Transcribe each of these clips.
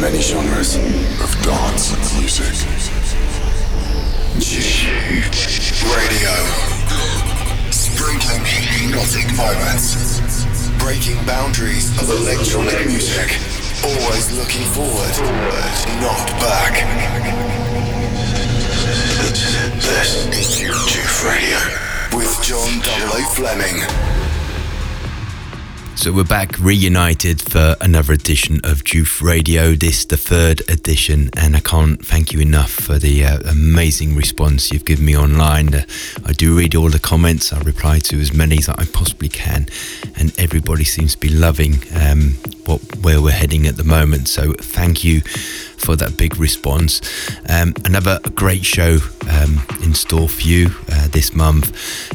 many genres of dance music. Radio. Sprinkling hypnotic moments. Breaking boundaries of electronic music. Always looking forward, not back. This is Juice Radio with John 00 Fleming. So we're back reunited for another edition of Juice Radio. This the third edition, and I can't thank you enough for the uh, amazing response you've given me online. Uh, I do read all the comments. I reply to as many as I possibly can, and everybody seems to be loving um, what where we're heading at the moment. So thank you for that big response. Um, another great show um, in store for you uh, this month.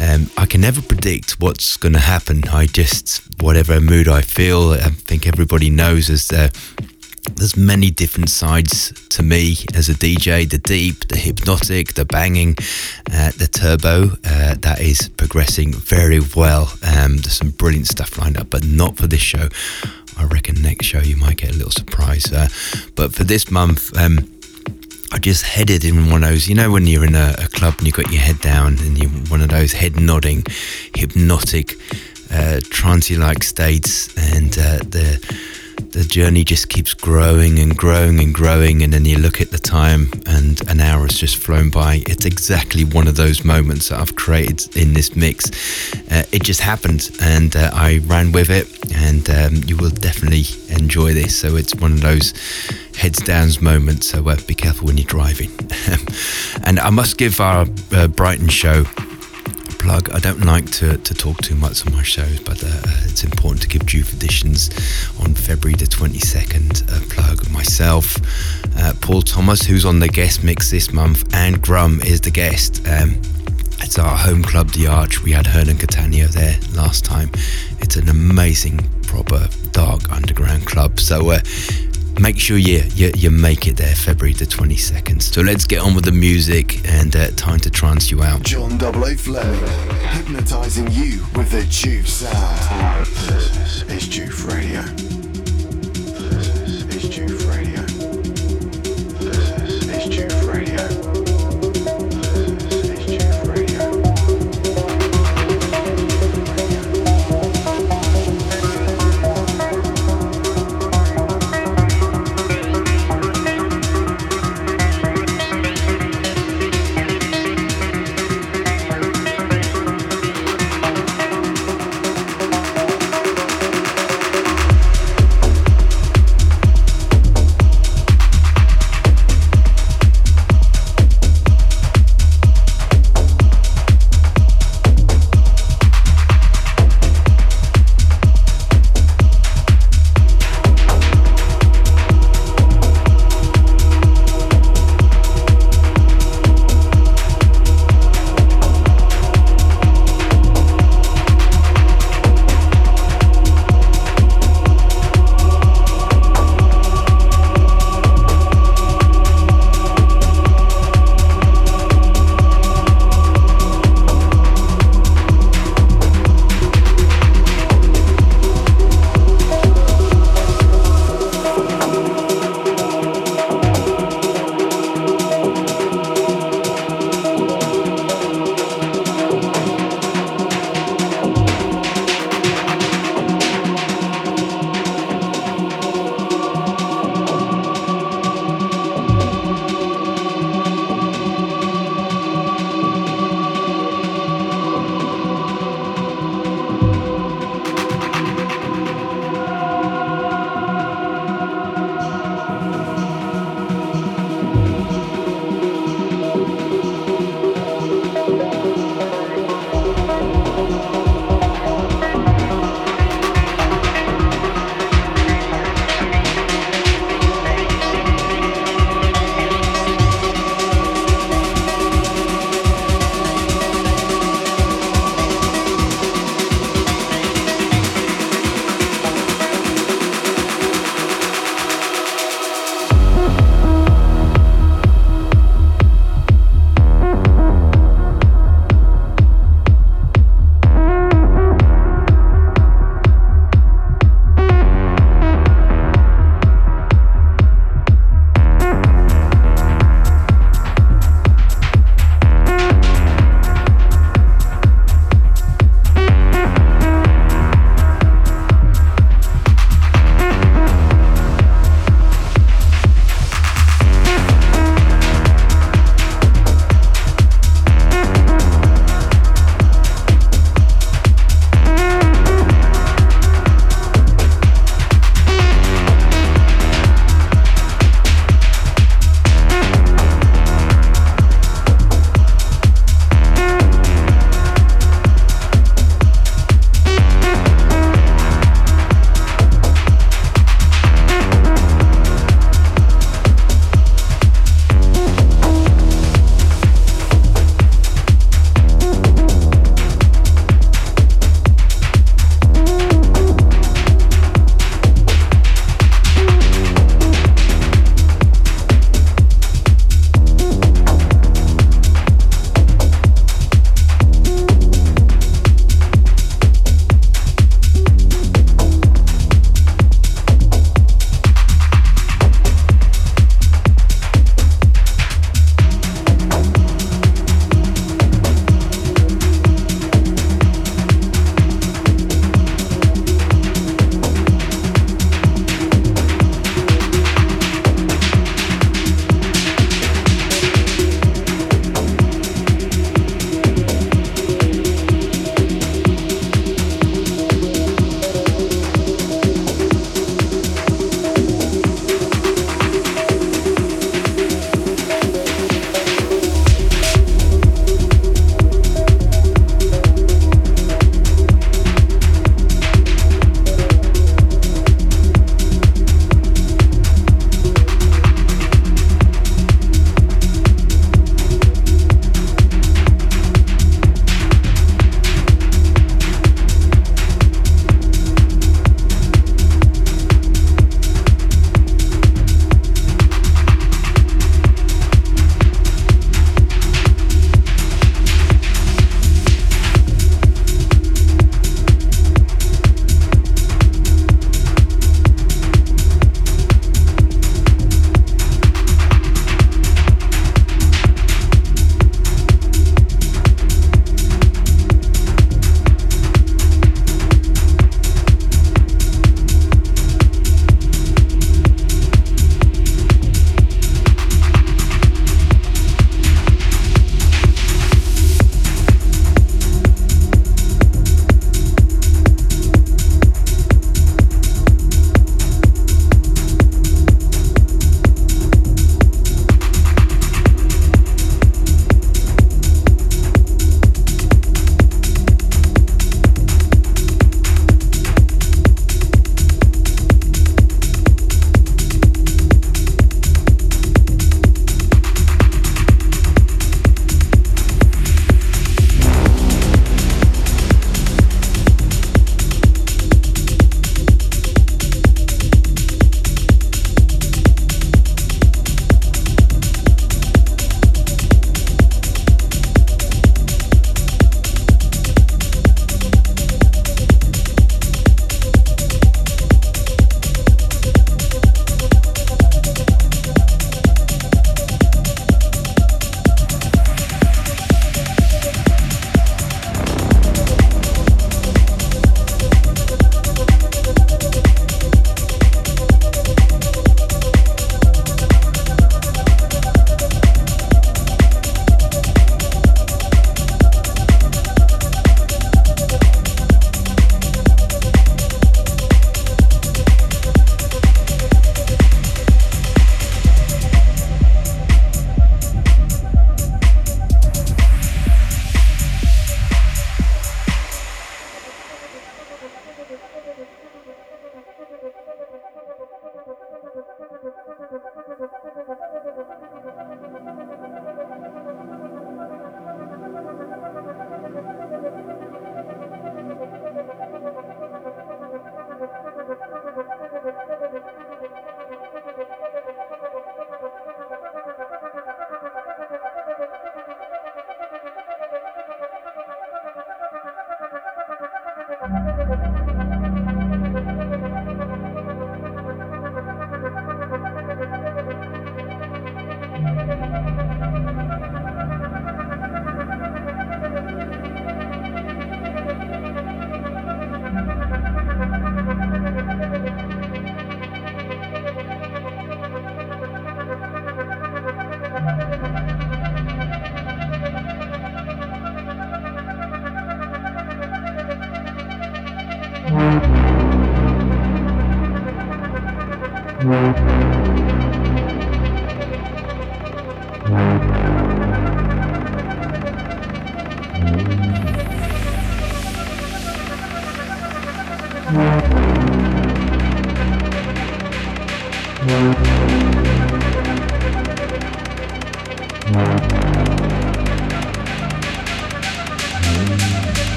Um, I can never predict what's going to happen. I just, whatever mood I feel, I think everybody knows as there's many different sides to me as a DJ the deep, the hypnotic, the banging, uh, the turbo. Uh, that is progressing very well. Um, there's some brilliant stuff lined up, but not for this show. I reckon next show you might get a little surprise. Uh, but for this month, um, I just headed in one of those, you know, when you're in a, a club and you've got your head down and you're one of those head nodding, hypnotic, uh, like states, and uh, the the journey just keeps growing and growing and growing and then you look at the time and an hour has just flown by. It's exactly one of those moments that i've created in this mix. Uh, it just happened and uh, i ran with it and um, you will definitely enjoy this. So it's one of those heads downs moments so uh, be careful when you're driving. And i must give our uh, brighton show plug. I don't like to, to talk too much on my shows, but uh, it's important to give JOOF Editions on February the 22nd a plug. Myself, uh, Paul Thomas, who's on the guest mix this month, and Grum is the guest. Um, it's our home club, The Arch. We had Hernan Cattaneo there last time. It's an amazing, proper, dark underground club. So, uh, make sure you, you, you make it there February the 22nd. So let's get on with the music and uh, time to trance you out. John 00 Fleming, hypnotizing you with the Juice sound. Is Juice Radio.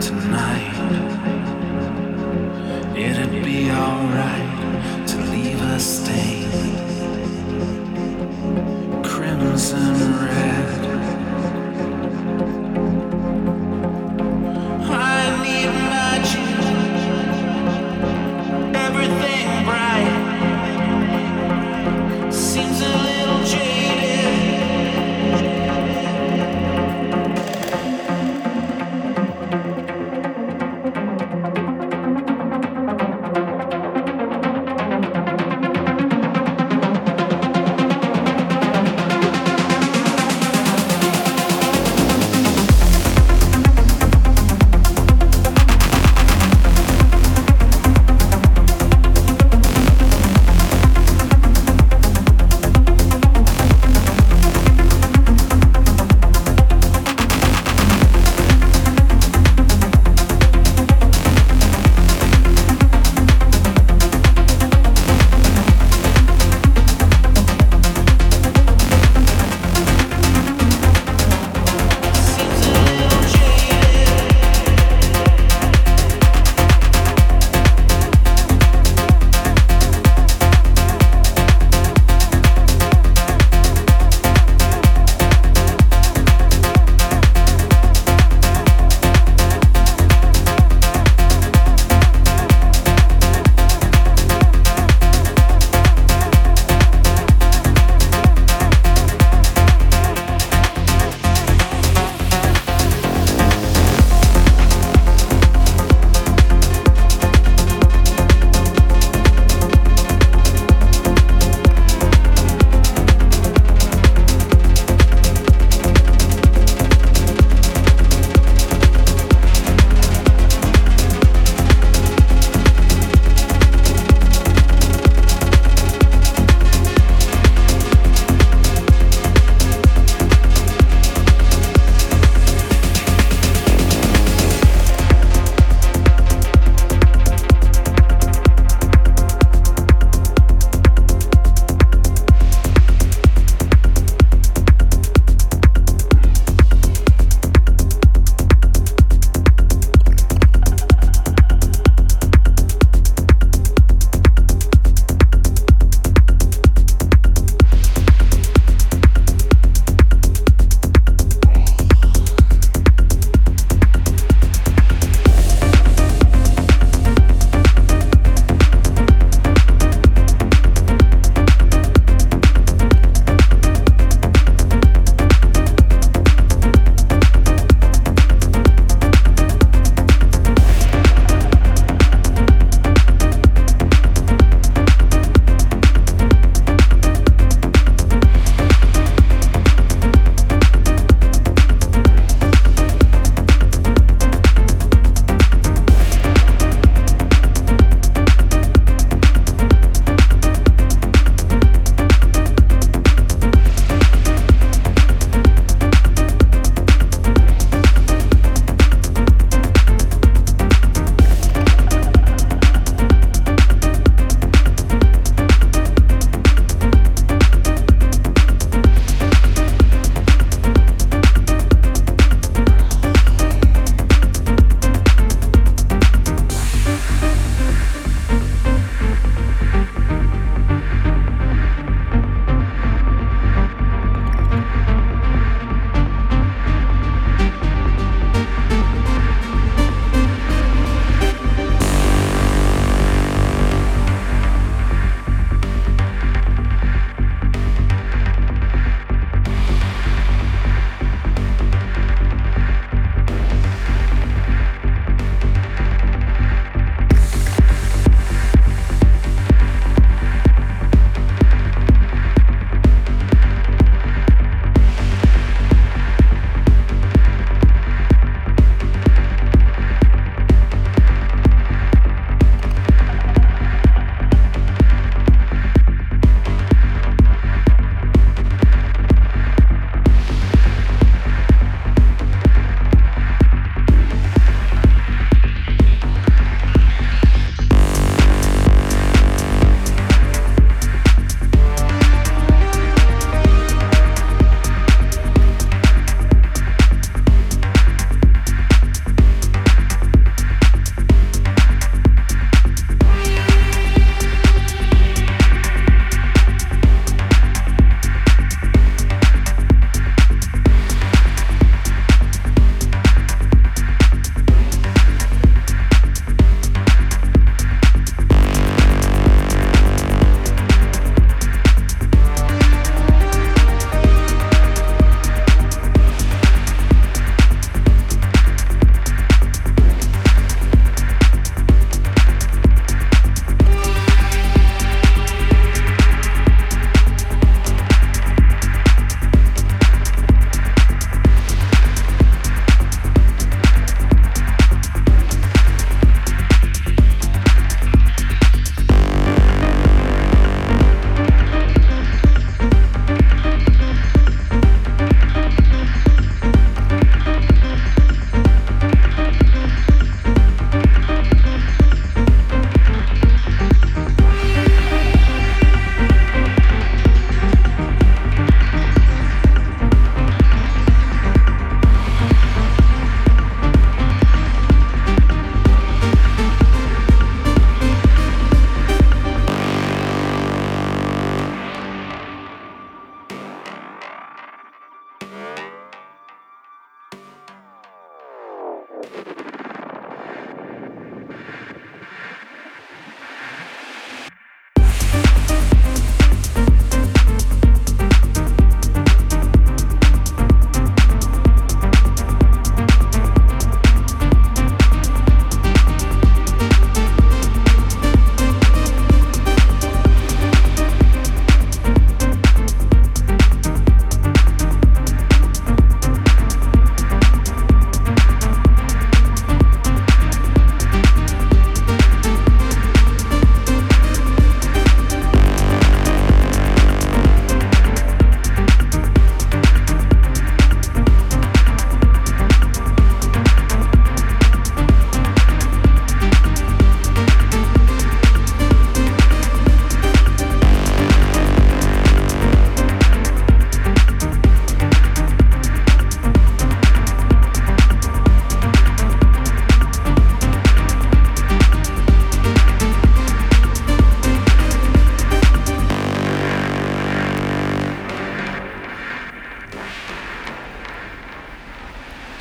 Tonight, it'd be alright to leave a stain, crimson red.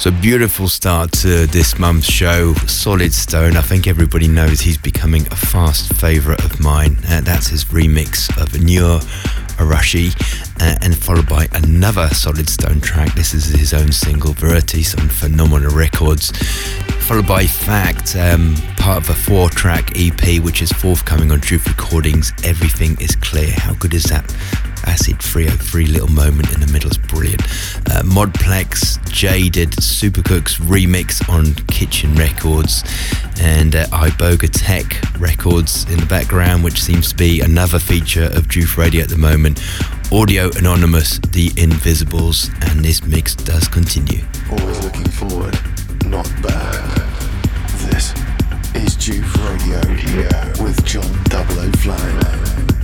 So beautiful start to this month's show. Solid Stone. I think everybody knows he's becoming a fast favourite of mine. Uh, that's his remix of Nur Arashi, uh, and followed by another Solid Stone track. This is his own single, Verities, on Phenomenal Records. Followed by Fact, um, part of a four track EP, which is forthcoming on Truth Recordings. Everything is clear. How good is that? Acid 303 little moment in the middle is brilliant. Uh, Modplex, Jaded, Supercooks remix on Kitchen Records, and uh, Iboga Tech Records in the background, which seems to be another feature of Juice Radio at the moment. Audio Anonymous, The Invisibles, and this mix does continue. Always looking forward, not back. This is Juice Radio here with John Double O Fly.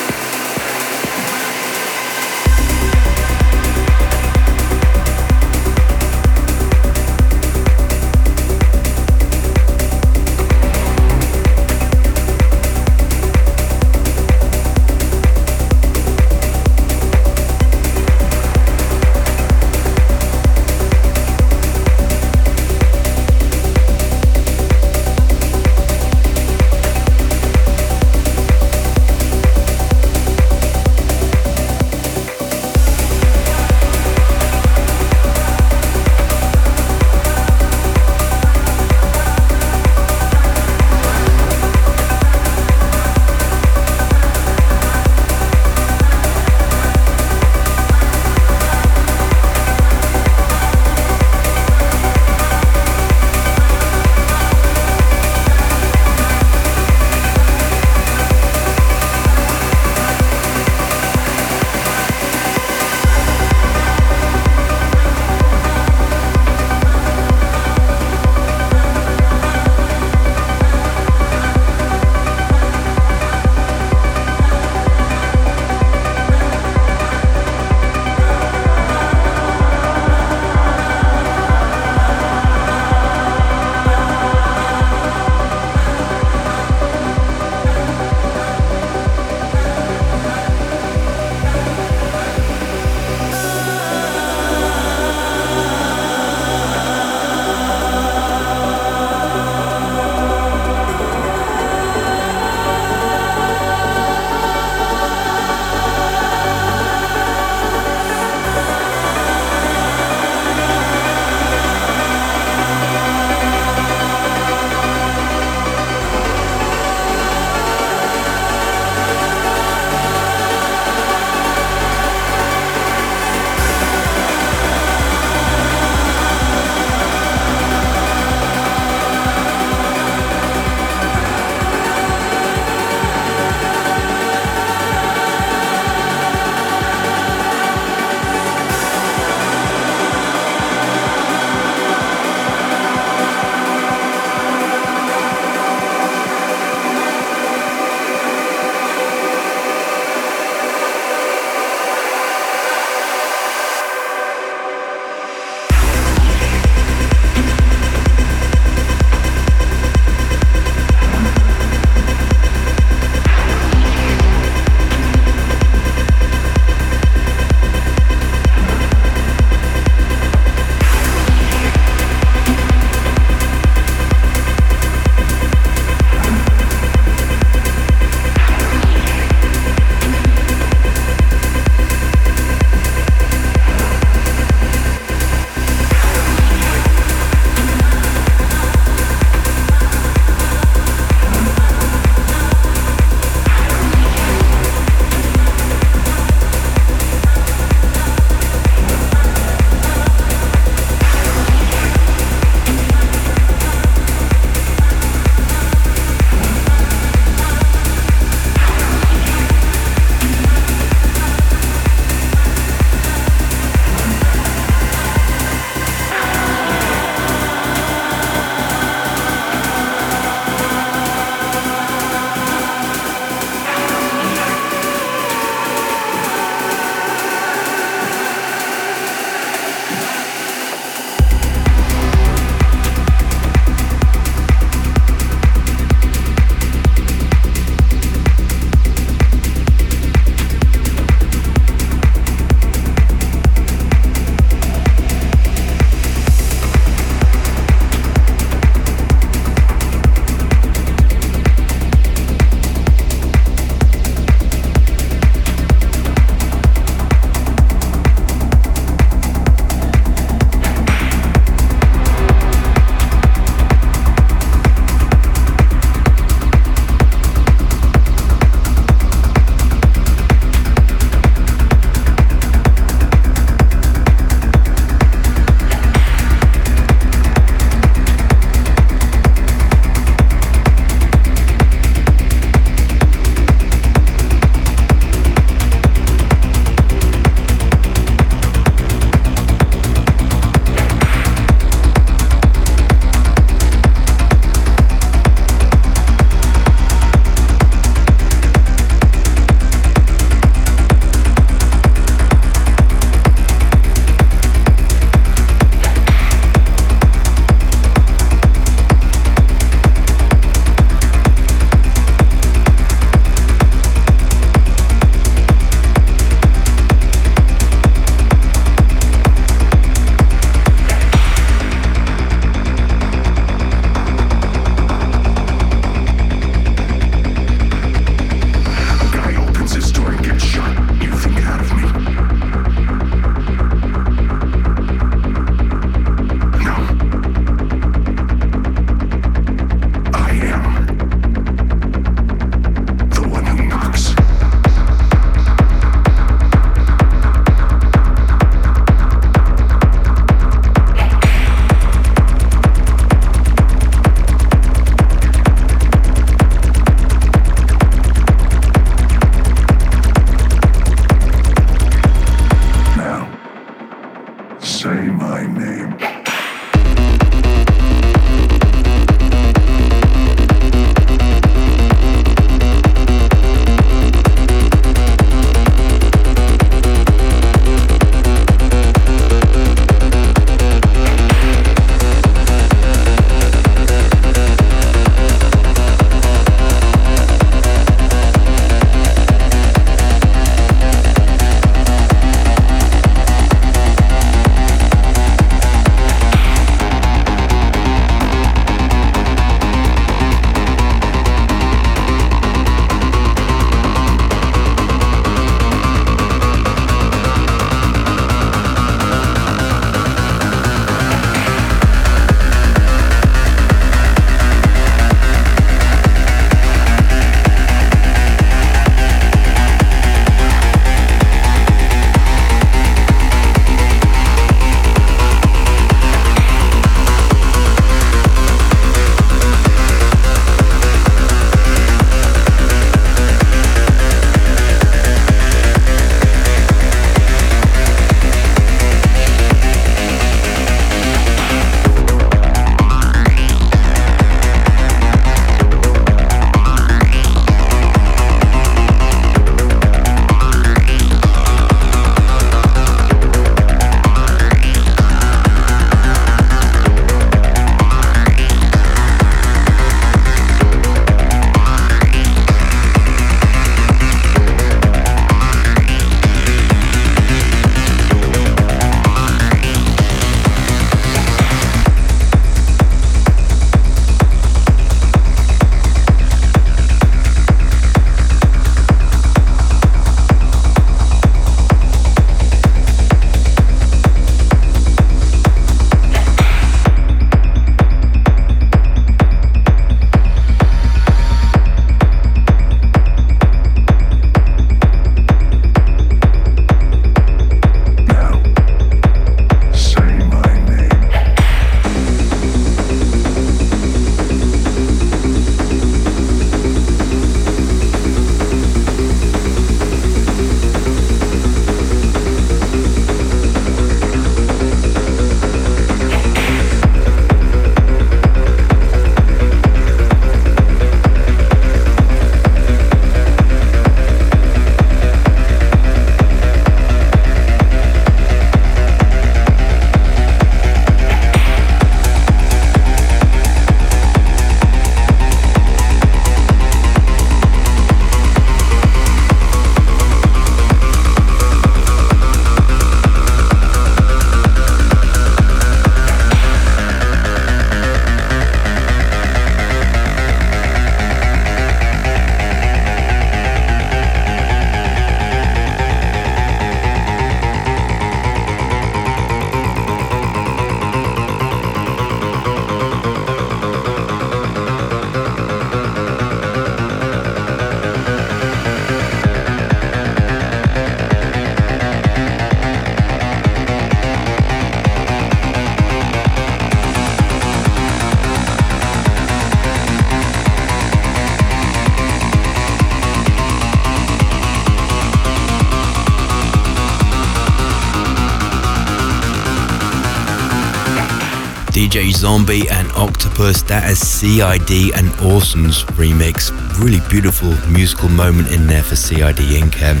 Zombie and Octopus. That is CID and Orson's remix. Really beautiful musical moment in there for CID Inc. Um,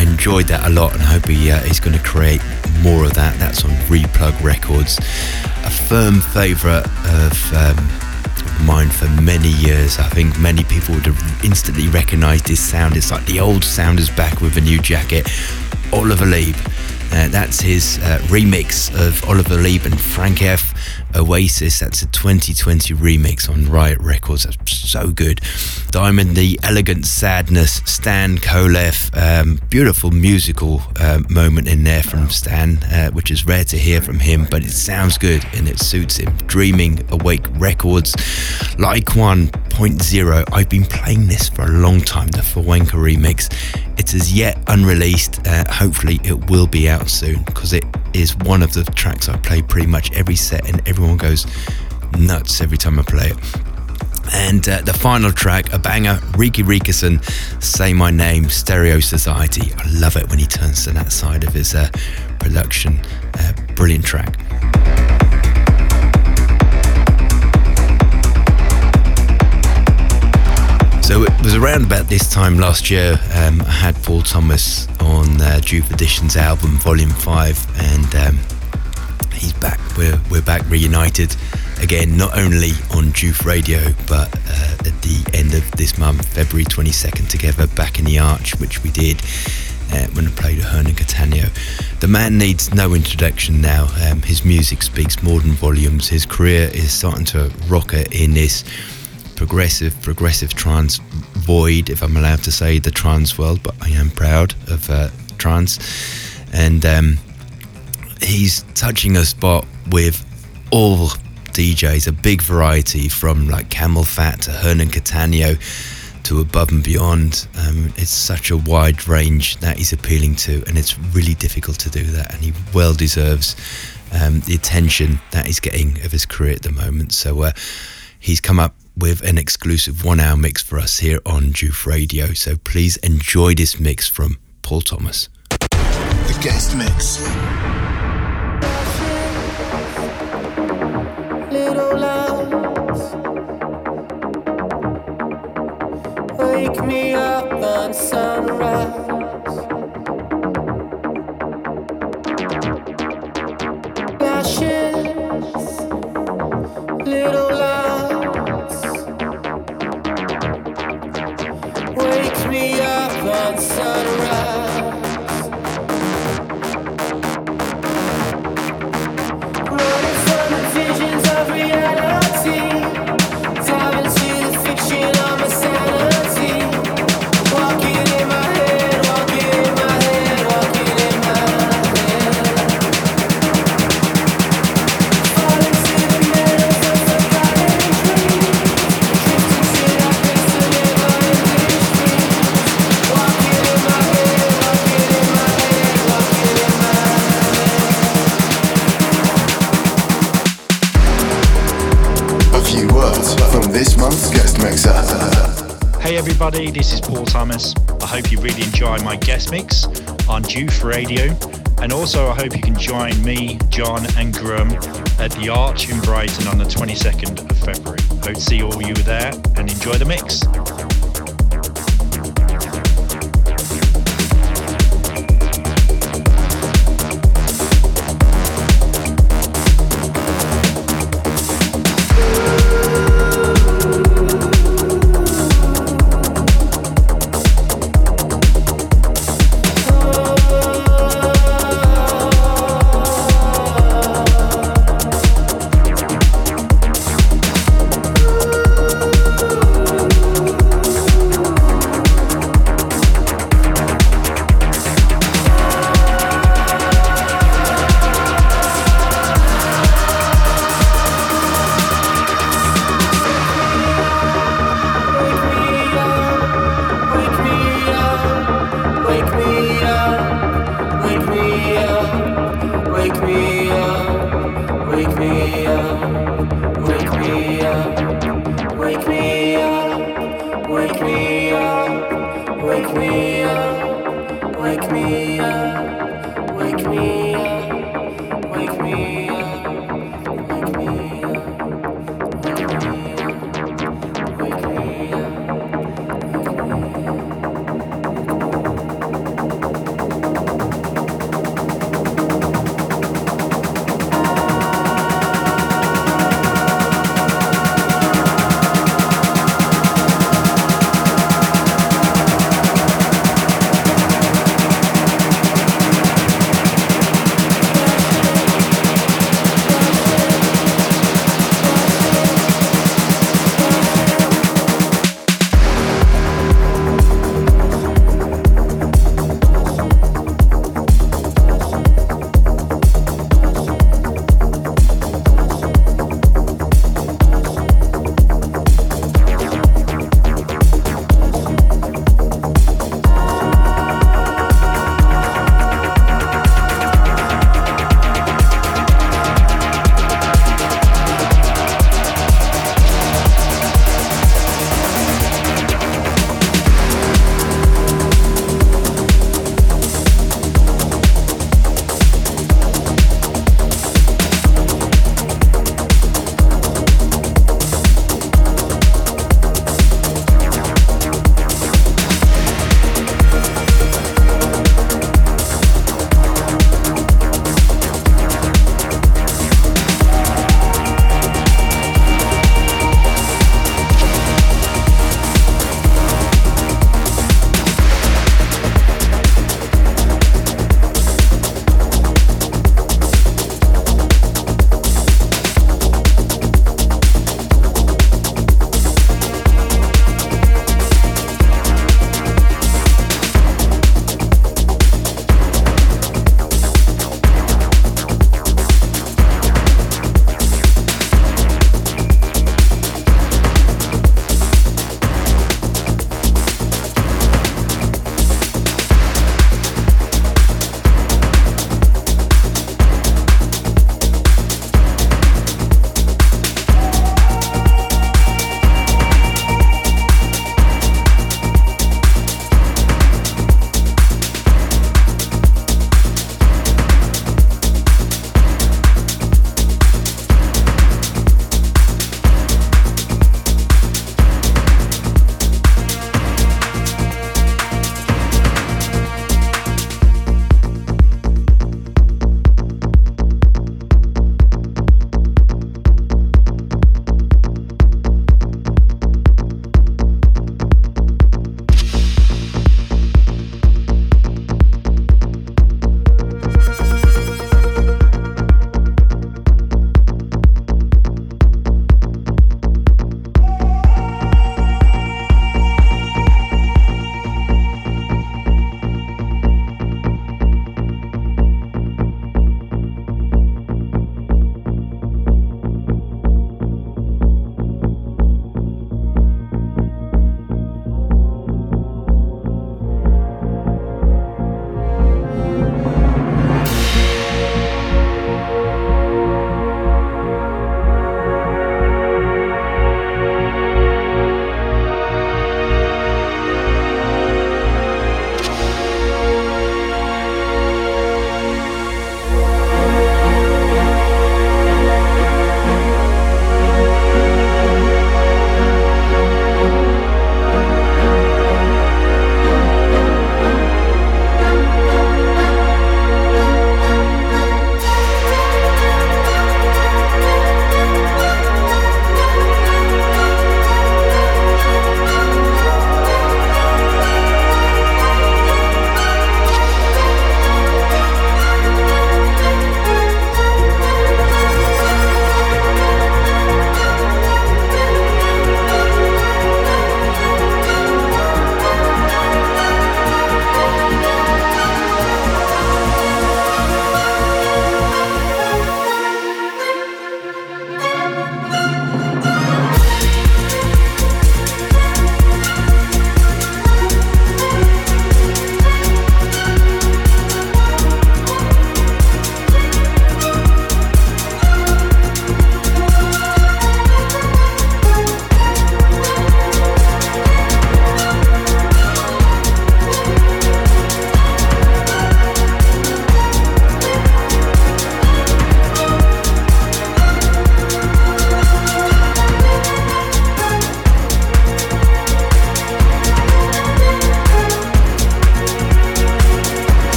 enjoyed that a lot and hope he uh, going to create more of that. That's on Replug Records. A firm favourite of um, mine for many years. I think many people would have instantly recognised his sound. It's like the old sound is back with a new jacket. Oliver Lieb. Uh, that's his uh, remix of Oliver Lieb and Frank F. Oasis. That's a 2020 remix on Riot Records. That's so good. Diamond, the elegant sadness, Stan Kolev. Um, beautiful musical uh, moment in there from Stan, uh, which is rare to hear from him, but it sounds good and it suits him. Dreaming Awake Records. Like 1.0. I've been playing this for a long time, the Flamenco remix. It is yet unreleased. Uh, hopefully, it will be out soon because it is one of the tracks I play pretty much every set, and everyone goes nuts every time I play it. And uh, the final track, a banger, Riki Rikison, Say My Name, Stereo Society. I love it when he turns to that side of his uh, production. Uh, brilliant track. So it was around about this time last year. Um, I had Paul Thomas on uh, Edition's album, Volume Five, and um, he's back. We're we're back reunited again, not only on JOOF Radio, but uh, at the end of this month, February 22nd, together back in the Arch, which we did. Uh, when I played Hernan Cattaneo. The man needs no introduction now. Um, his music speaks more than volumes. His career is starting to rocket in this progressive, progressive trance void, if I'm allowed to say the trance world, but I am proud of uh, trance. And um, he's touching a spot with all DJs, a big variety from like CamelPhat to Hernan Cattaneo to Above and Beyond. Um, it's such a wide range that he's appealing to, and it's really difficult to do that. And he well deserves um, the attention that he's getting of his career at the moment. So uh, he's come up with an exclusive one hour mix for us here on JOOF Radio. So please enjoy this mix from Paul Thomas. The guest mix. Wake me up on sunrise. outside everybody, this is Paul Thomas. I hope you really enjoy my guest mix on JOOF Radio. And also, I hope you can join me, John, and Grum at the Arch in Brighton on the 22nd of February. Hope to see all of you there and enjoy the mix.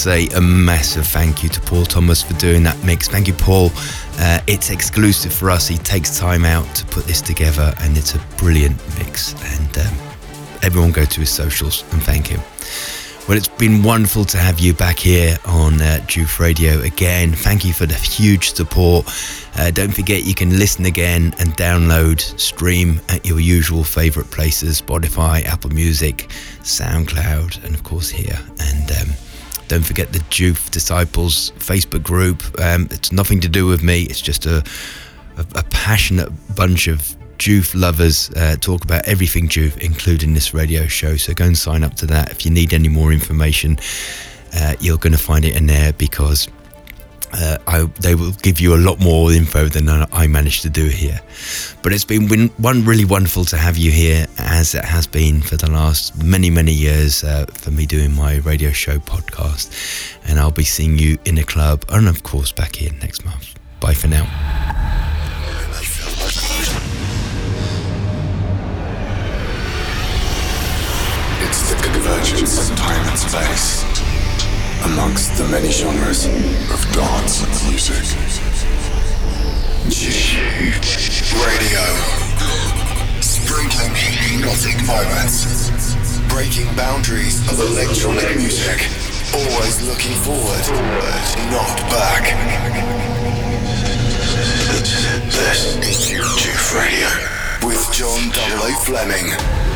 Say a massive thank you to Paul Thomas for doing that mix. Thank you, Paul. Uh, it's exclusive for us. He takes time out to put this together, and it's a brilliant mix. And um, everyone go to his socials and thank him. Well, it's been wonderful to have you back here on uh, JOOF Radio again. Thank you for the huge support. Uh, don't forget you can listen again and download, stream at your usual favourite places Spotify, Apple Music, SoundCloud, and of course here. Don't forget the JOOF Disciples Facebook group. Um, it's nothing to do with me, it's just a, a, a passionate bunch of JOOF lovers uh, talk about everything JOOF, including this radio show. So go and sign up to that. If you need any more information, uh, you're going to find it in there because uh, I, they will give you a lot more info than I managed to do here. But it's been one really wonderful to have you here, as it has been for the last many, many years uh, for me doing my radio show podcast. And I'll be seeing you in a club and, of course, back here next month. Bye for now. It's the convergence of time and space amongst the many genres of dance and music. Radio. Sprinkling hypnotic moments. Breaking boundaries of electronic music. Always looking forward, not back. This is JOOF Radio with John 00 Fleming.